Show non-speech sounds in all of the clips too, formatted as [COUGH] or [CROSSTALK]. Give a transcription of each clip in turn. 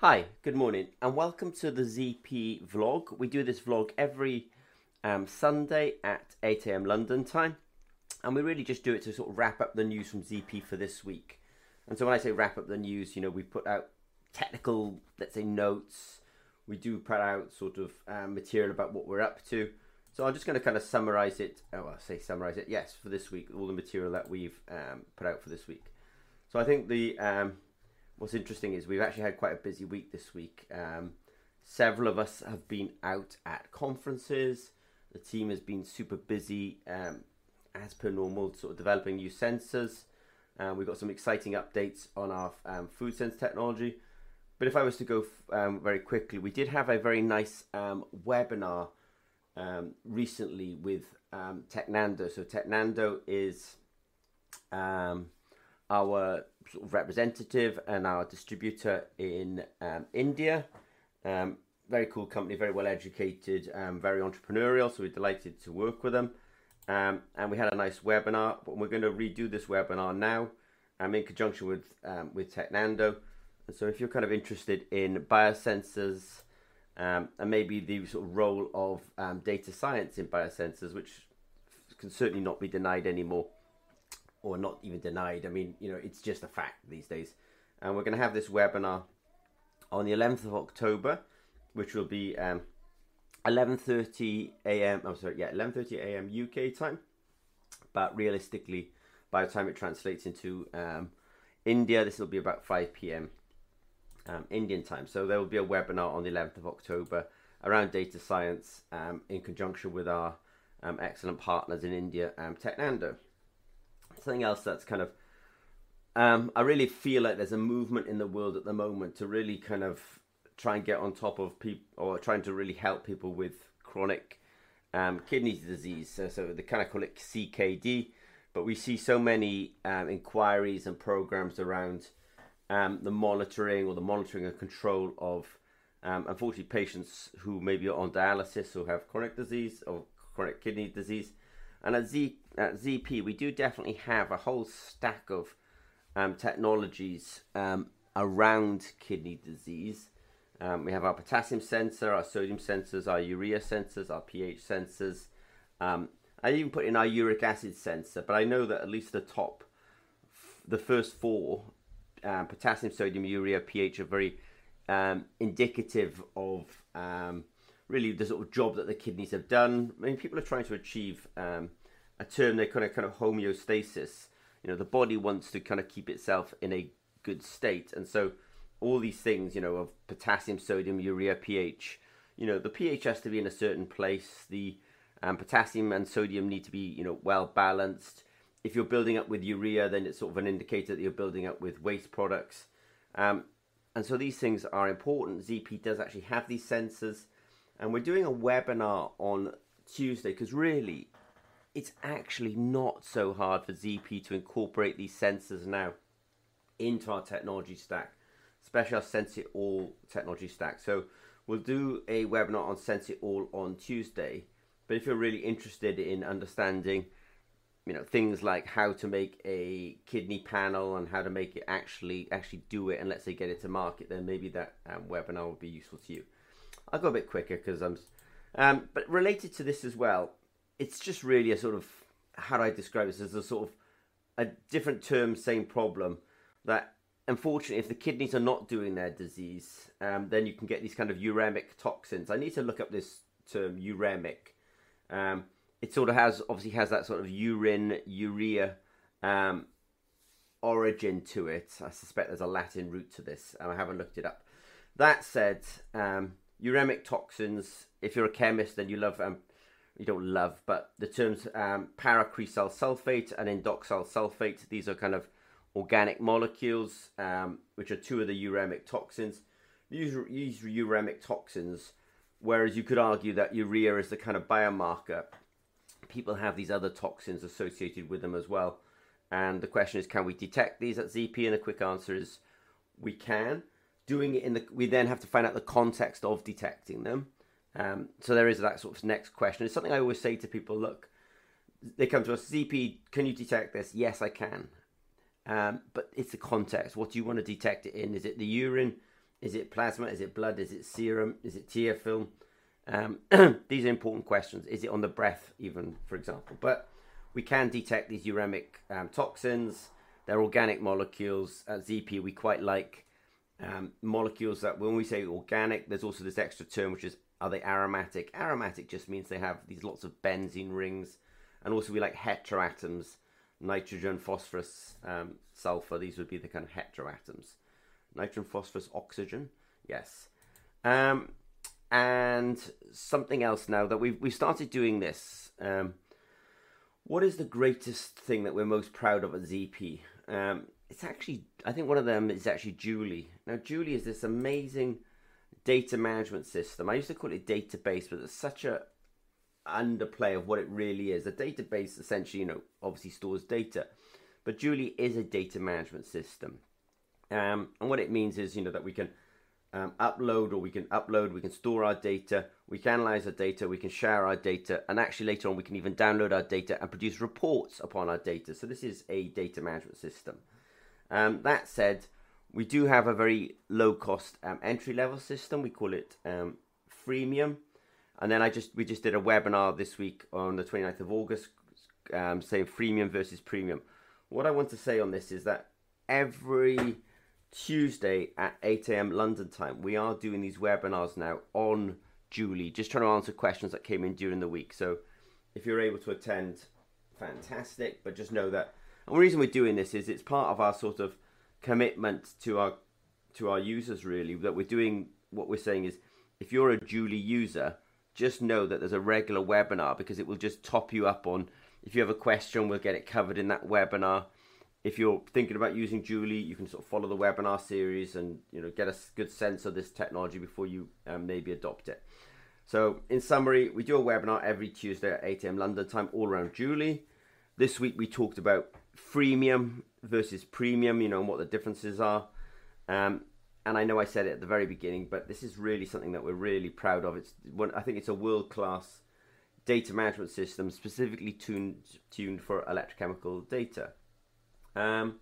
Hi, good morning, and welcome to the ZP vlog. We do this vlog every um, Sunday at 8 am London time, and we really just do it to sort of wrap up the news from ZP for this week. And so when I say wrap up the news, you know, we put out technical, let's say, notes. We do put out sort of um, material about what we're up to. So I'm just going to kind of summarize it. Oh, I'll say summarize it. Yes, for this week, all the material that we've um, put out for this week. So I think the um, what's interesting is we've actually had quite a busy week this week. Um, several of us have been out at conferences. The team has been super busy, um, as per normal, sort of developing new sensors. Um, we've got some exciting updates on our um, food sense technology. But if I was to go um, very quickly, we did have a very nice um, webinar recently with Technando. So Technando is our sort of representative and our distributor in um, India. Um, very cool company, very well educated, um, very entrepreneurial. So we're delighted to work with them. Um, and we had a nice webinar, but we're going to redo this webinar now um, in conjunction with um, with Technando. And so if you're kind of interested in biosensors um, and maybe the sort of role of um, data science in biosensors, which can certainly not be denied anymore, or not even denied. I mean, you know, it's just a fact these days. And we're going to have this webinar on the 11th of October, which will be um, 11:30 a.m. I'm sorry, yeah, 11:30 a.m. UK time. But realistically, by the time it translates into um, India, this will be about 5 p.m. Um, Indian time. So there will be a webinar on the 11th of October around data science um, in conjunction with our um, excellent partners in India, um, Technando something else that's kind of um, I really feel like there's a movement in the world at the moment to really kind of try and get on top of people or trying to really help people with chronic um, kidney disease. So, so they kind of call it CKD, but we see so many um, inquiries and programs around um, the monitoring or the monitoring and control of um, unfortunately patients who maybe are on dialysis or have chronic disease or chronic kidney disease and at, Z, at ZP, we do definitely have a whole stack of um, technologies um, around kidney disease. Um, we have our potassium sensor, our sodium sensors, our urea sensors, our pH sensors. Um, I even put in our uric acid sensor, but I know that at least the top, the first four, um, potassium, sodium, urea, pH, are very um, indicative of really the sort of job that the kidneys have done. I mean, people are trying to achieve um, a term they kind of kind of homeostasis. You know, the body wants to kind of keep itself in a good state, and so all these things, you know, of potassium, sodium, urea, pH. You know, the pH has to be in a certain place. The um, potassium and sodium need to be, you know, well balanced. If you're building up with urea, then it's sort of an indicator that you're building up with waste products. Um, and so these things are important. ZP does actually have these sensors and we're doing a webinar on Tuesday because really it's actually not so hard for ZP to incorporate these sensors now into our technology stack, especially our Sense It All technology stack. So we'll do a webinar on Sense It All on Tuesday. But if you're really interested in understanding, you know, things like how to make a kidney panel and how to make it actually actually do it and let's say get it to market, then maybe that um, webinar will be useful to you. I'll go a bit quicker because I'm. Um, but related to this as well, it's just really a sort of how do I describe this as a sort of a different term, same problem. That unfortunately, if the kidneys are not doing their disease, um, then you can get these kind of uremic toxins. I need to look up this term, uremic. Um, it sort of has obviously has that sort of urine urea um, origin to it. I suspect there's a Latin root to this. And I haven't looked it up. That said, um, uremic toxins. If you're a chemist, then you love um, you don't love, but the terms um, paracresol sulfate and indoxyl sulfate. These are kind of organic molecules, um, which are two of the uremic toxins. These use uremic toxins, whereas you could argue that urea is the kind of biomarker. People have these other toxins associated with them as well. And the question is, can we detect these at ZP? And the quick answer is we can doing it in the we then have to find out the context of detecting them um, so there is that sort of next question it's something i always say to people look they come to us zp can you detect this yes i can um, but it's the context what do you want to detect it in is it the urine Is it plasma? Is it blood? Is it serum? Is it tear film? Um, [CLEARS THROAT] these are important questions. Is it on the breath, even, for example? But we can detect these uremic um, toxins. They're organic molecules. At ZP, we quite like um, molecules that, when we say organic, there's also this extra term which is are they aromatic? Aromatic just means they have these lots of benzene rings, and also we like heteroatoms, nitrogen, phosphorus, um, sulfur. These would be the kind of heteroatoms. Nitrogen, phosphorus, oxygen. Yes. Um, and something else now that we've we started doing this. Um, what is the greatest thing that we're most proud of at ZP? Um, it's actually I think one of them is actually Julie. Now Julie is this amazing data management system. I used to call it database, but it's such a underplay of what it really is. A database essentially, you know, obviously stores data, but Julie is a data management system. Um, and what it means is, you know, that we can um, upload or we can upload, we can store our data, we can analyze our data, we can share our data, and actually later on we can even download our data and produce reports upon our data. So this is a data management system. Um, that said, we do have a very low cost um, entry level system. We call it um, freemium. And then I just we just did a webinar this week on the 29th of August um, saying freemium versus premium. What I want to say on this is that every Tuesday at 8 a.m. London time, we are doing these webinars now on Julie, just trying to answer questions that came in during the week. So if you're able to attend, fantastic. But just know that, and the reason we're doing this is it's part of our sort of commitment to our to our users. Really, that we're doing what we're saying is, if you're a Julie user, just know that there's a regular webinar because it will just top you up on. If you have a question, we'll get it covered in that webinar if you're thinking about using Julie, you can sort of follow the webinar series and you know get a good sense of this technology before you um, maybe adopt it. So, in summary, we do a webinar every Tuesday at 8 a.m. London time, all around Julie. This week we talked about freemium versus premium, you know, and what the differences are. Um, and I know I said it at the very beginning, but this is really something that we're really proud of. It's one, I think it's a world class data management system specifically tuned tuned for electrochemical data. Um,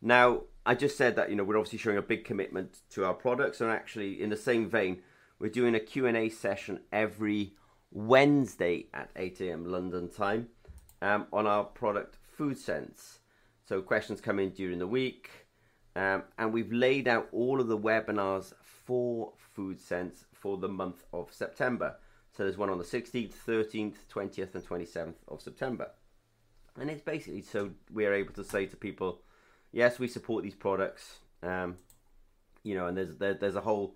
now, I just said that you know we're obviously showing a big commitment to our products, and actually, in the same vein, we're doing a Q and A session every Wednesday at 8 a.m. London time um, on our product Food Sense. So questions come in during the week, um, and we've laid out all of the webinars for Food Sense for the month of September. So there's one on the 16th, 13th, 20th, and 27th of September. And it's basically so we're able to say to people, yes, we support these products. Um, you know, and there's there, there's a whole,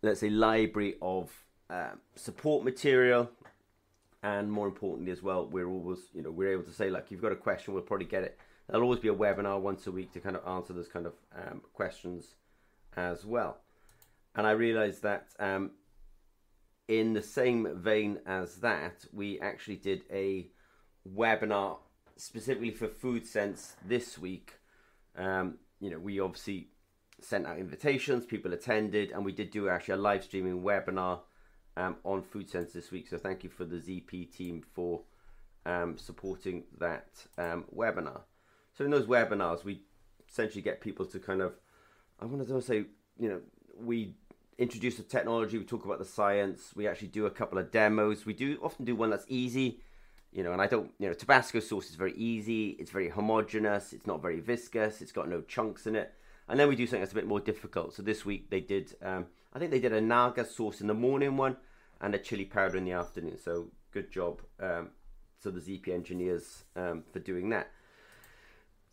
let's say, library of uh, support material, and more importantly as well, we're always you know we're able to say like you've got a question, we'll probably get it. There'll always be a webinar once a week to kind of answer those kind of um, questions as well. And I realised that um, in the same vein as that, we actually did a webinar specifically for Food Sense this week, um, you know, we obviously sent out invitations, people attended, and we did do actually a live streaming webinar um, on Food Sense this week. So thank you for the ZP team for um, supporting that um, webinar. So in those webinars, we essentially get people to kind of, I want to say, you know, we introduce the technology, we talk about the science, we actually do a couple of demos. We do often do one that's easy you know, and I don't, you know, Tabasco sauce is very easy, it's very homogeneous, it's not very viscous, it's got no chunks in it. And then we do something that's a bit more difficult. So this week they did, um, I think they did a naga sauce in the morning one and a chili powder in the afternoon. So good job um, to the ZP engineers um, for doing that.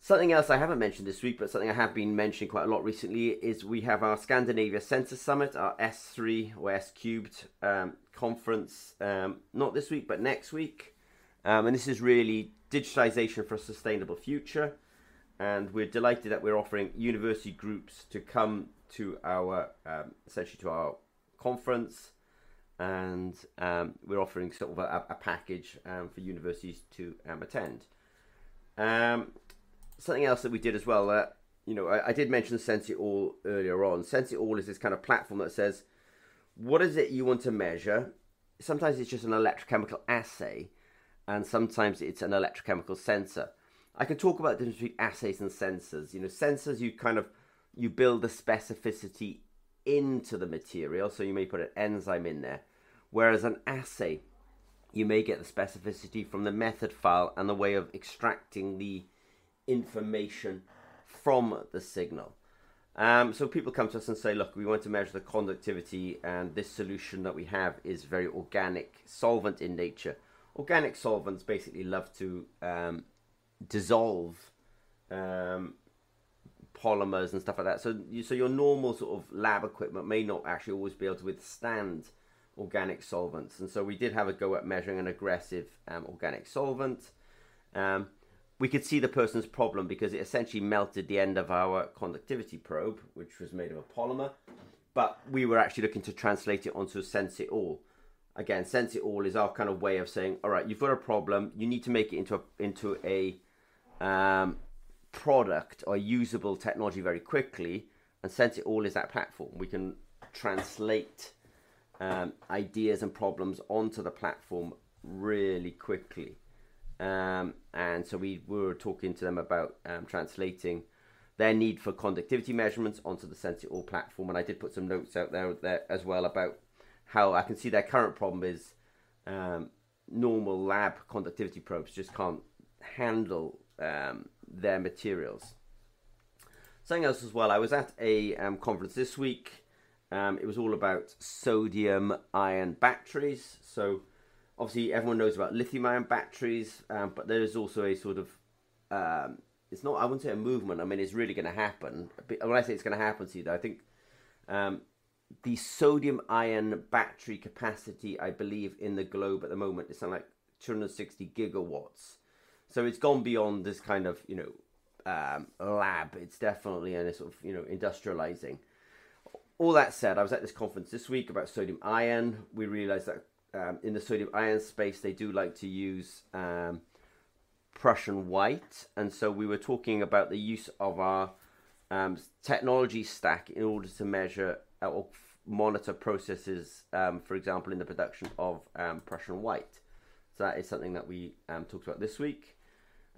Something else I haven't mentioned this week, but something I have been mentioning quite a lot recently is we have our Scandinavia Sensor Summit, our S3 or S cubed um, conference. Um, not this week, but next week. Um, and this is really digitalization for a sustainable future. And we're delighted that we're offering university groups to come to our, um, essentially to our conference. And um, we're offering sort of a, a package um, for universities to um, attend. Um, something else that we did as well, uh, you know, I, I did mention Sense All earlier on. Sense All is this kind of platform that says, what is it you want to measure? Sometimes it's just an electrochemical assay and sometimes it's an electrochemical sensor. I can talk about the difference between assays and sensors. You know, sensors you kind of you build the specificity into the material, so you may put an enzyme in there. Whereas an assay, you may get the specificity from the method file and the way of extracting the information from the signal. Um, so people come to us and say, look, we want to measure the conductivity, and this solution that we have is very organic, solvent in nature. Organic solvents basically love to um, dissolve um, polymers and stuff like that. So, you, so your normal sort of lab equipment may not actually always be able to withstand organic solvents. And so we did have a go at measuring an aggressive um, organic solvent. Um, we could see the person's problem because it essentially melted the end of our conductivity probe, which was made of a polymer. But we were actually looking to translate it onto Sense It All. Again, Sense It All is our kind of way of saying, all right, you've got a problem. You need to make it into a, into a um, product or usable technology very quickly. And Sense It All is that platform. We can translate um, ideas and problems onto the platform really quickly. Um, and so we were talking to them about um, translating their need for conductivity measurements onto the All platform. And I did put some notes out there, there as well about how I can see their current problem is um, normal lab conductivity probes just can't handle um, their materials. Something else as well, I was at a um, conference this week. Um, it was all about sodium ion batteries. So obviously everyone knows about lithium ion batteries, um, but there is also a sort of um, it's not I wouldn't say a movement. I mean, it's really going to happen. When I say it's going to happen, see, I think um, the sodium ion battery capacity, I believe, in the globe at the moment is something like 260 gigawatts. So it's gone beyond this kind of you know um, lab. It's definitely in a sort of you know industrializing. All that said, I was at this conference this week about sodium ion. We realised that um, in the sodium ion space, they do like to use um, Prussian white, and so we were talking about the use of our um, technology stack in order to measure uh, or monitor processes, um, for example, in the production of um, Prussian white. So that is something that we talked about this week.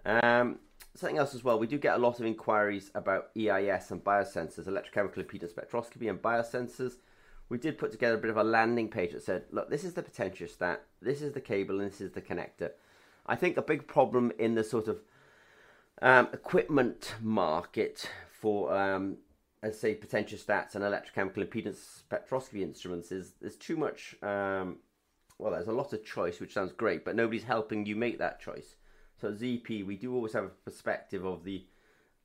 Something else as well, we do get a lot of inquiries about EIS and biosensors, electrochemical impedance spectroscopy and biosensors we did put together a bit of a landing page that said, look, this is the potentiostat, this is the cable, and this is the connector. I think a big problem in the sort of um, equipment market for, um, let's say, potentiostats and electrochemical impedance spectroscopy instruments is there's too much. Um, well, there's a lot of choice, which sounds great, but nobody's helping you make that choice. So ZP, we do always have a perspective of the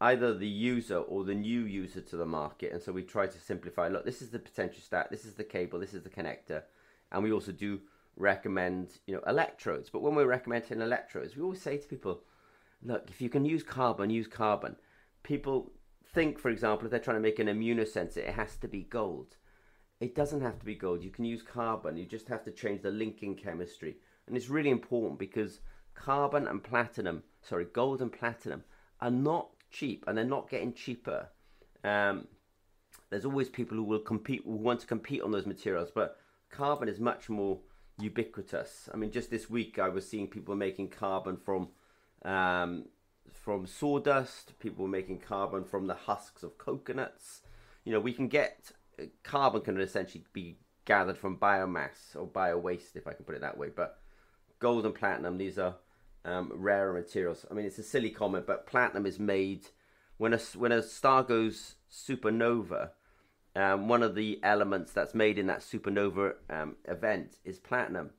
either the user or the new user to the market. And so we try to simplify. Look, this is the potential potentiostat, this is the cable, this is the connector, and we also do recommend you know electrodes. But when we're recommending electrodes, we always say to people, look, if you can use carbon, use carbon. People think, for example, if they're trying to make an immunosensor, it has to be gold. It doesn't have to be gold. You can use carbon. You just have to change the linking chemistry. And it's really important because carbon and platinum, sorry, gold and platinum are not cheap, and they're not getting cheaper. Um, there's always people who will compete, who want to compete on those materials, but carbon is much more ubiquitous. I mean, just this week I was seeing people making carbon from um, from sawdust. People were making carbon from the husks of coconuts. You know, we can get carbon can essentially be gathered from biomass or bio waste, if I can put it that way. But gold and platinum, these are um, rarer materials. I mean, it's a silly comment, but platinum is made when a when a star goes supernova. Um, one of the elements that's made in that supernova um, event is platinum.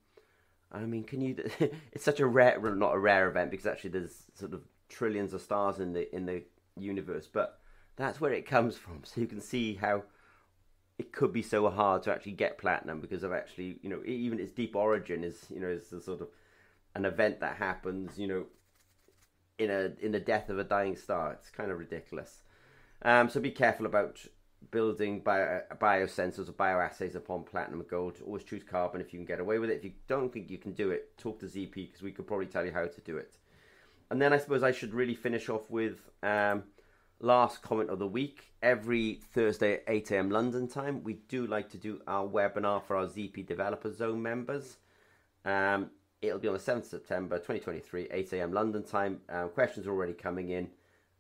I mean, can you? [LAUGHS] it's such a rare, not a rare event because actually there's sort of trillions of stars in the in the universe, but that's where it comes [LAUGHS] from. So you can see how it could be so hard to actually get platinum because of actually, you know, even its deep origin is, you know, is the sort of an event that happens, you know, in a in the death of a dying star. It's kind of ridiculous. Um, so be careful about building bio, biosensors or bioassays upon platinum and gold. Always choose carbon if you can get away with it. If you don't think you can do it, talk to ZP because we could probably tell you how to do it. And then I suppose I should really finish off with um, last comment of the week. Every Thursday at 8 a.m. London time, we do like to do our webinar for our ZP Developer Zone members. Um, It'll be on the 7th of September 2023, 8 a.m. London time. Um, questions are already coming in,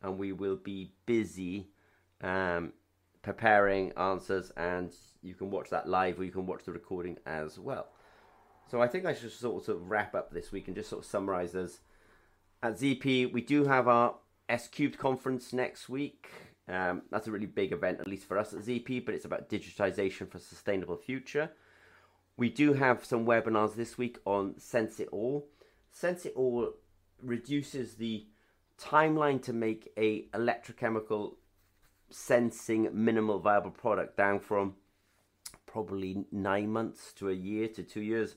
and we will be busy um, preparing answers, and you can watch that live or you can watch the recording as well. So I think I should sort of wrap up this week and just sort of summarize as at ZP we do have our S Cubed conference next week. Um, that's a really big event, at least for us at ZP, but it's about digitization for sustainable future. We do have some webinars this week on Sense It All. Sense It All reduces the timeline to make a electrochemical sensing minimal viable product down from probably nine months to a year to two years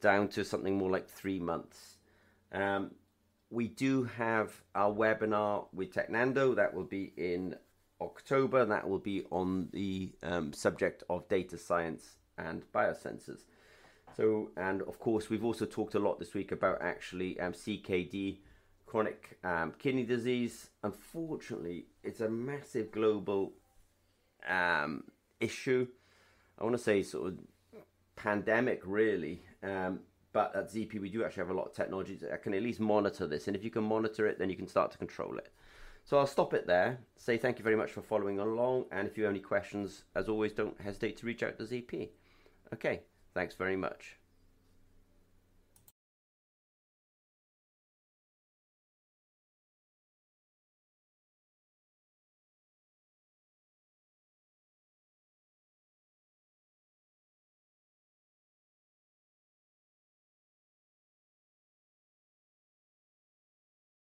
down to something more like three months. Um, we do have our webinar with Technando that will be in October. That will be on the um, subject of data science and biosensors. So, and of course, we've also talked a lot this week about actually um, CKD, chronic um, kidney disease. Unfortunately, it's a massive global um, issue. I want to say sort of pandemic, really. Um, but at ZP, we do actually have a lot of technologies that can at least monitor this. And if you can monitor it, then you can start to control it. So I'll stop it there. Say thank you very much for following along. And if you have any questions, as always, don't hesitate to reach out to ZP. Okay, thanks very much.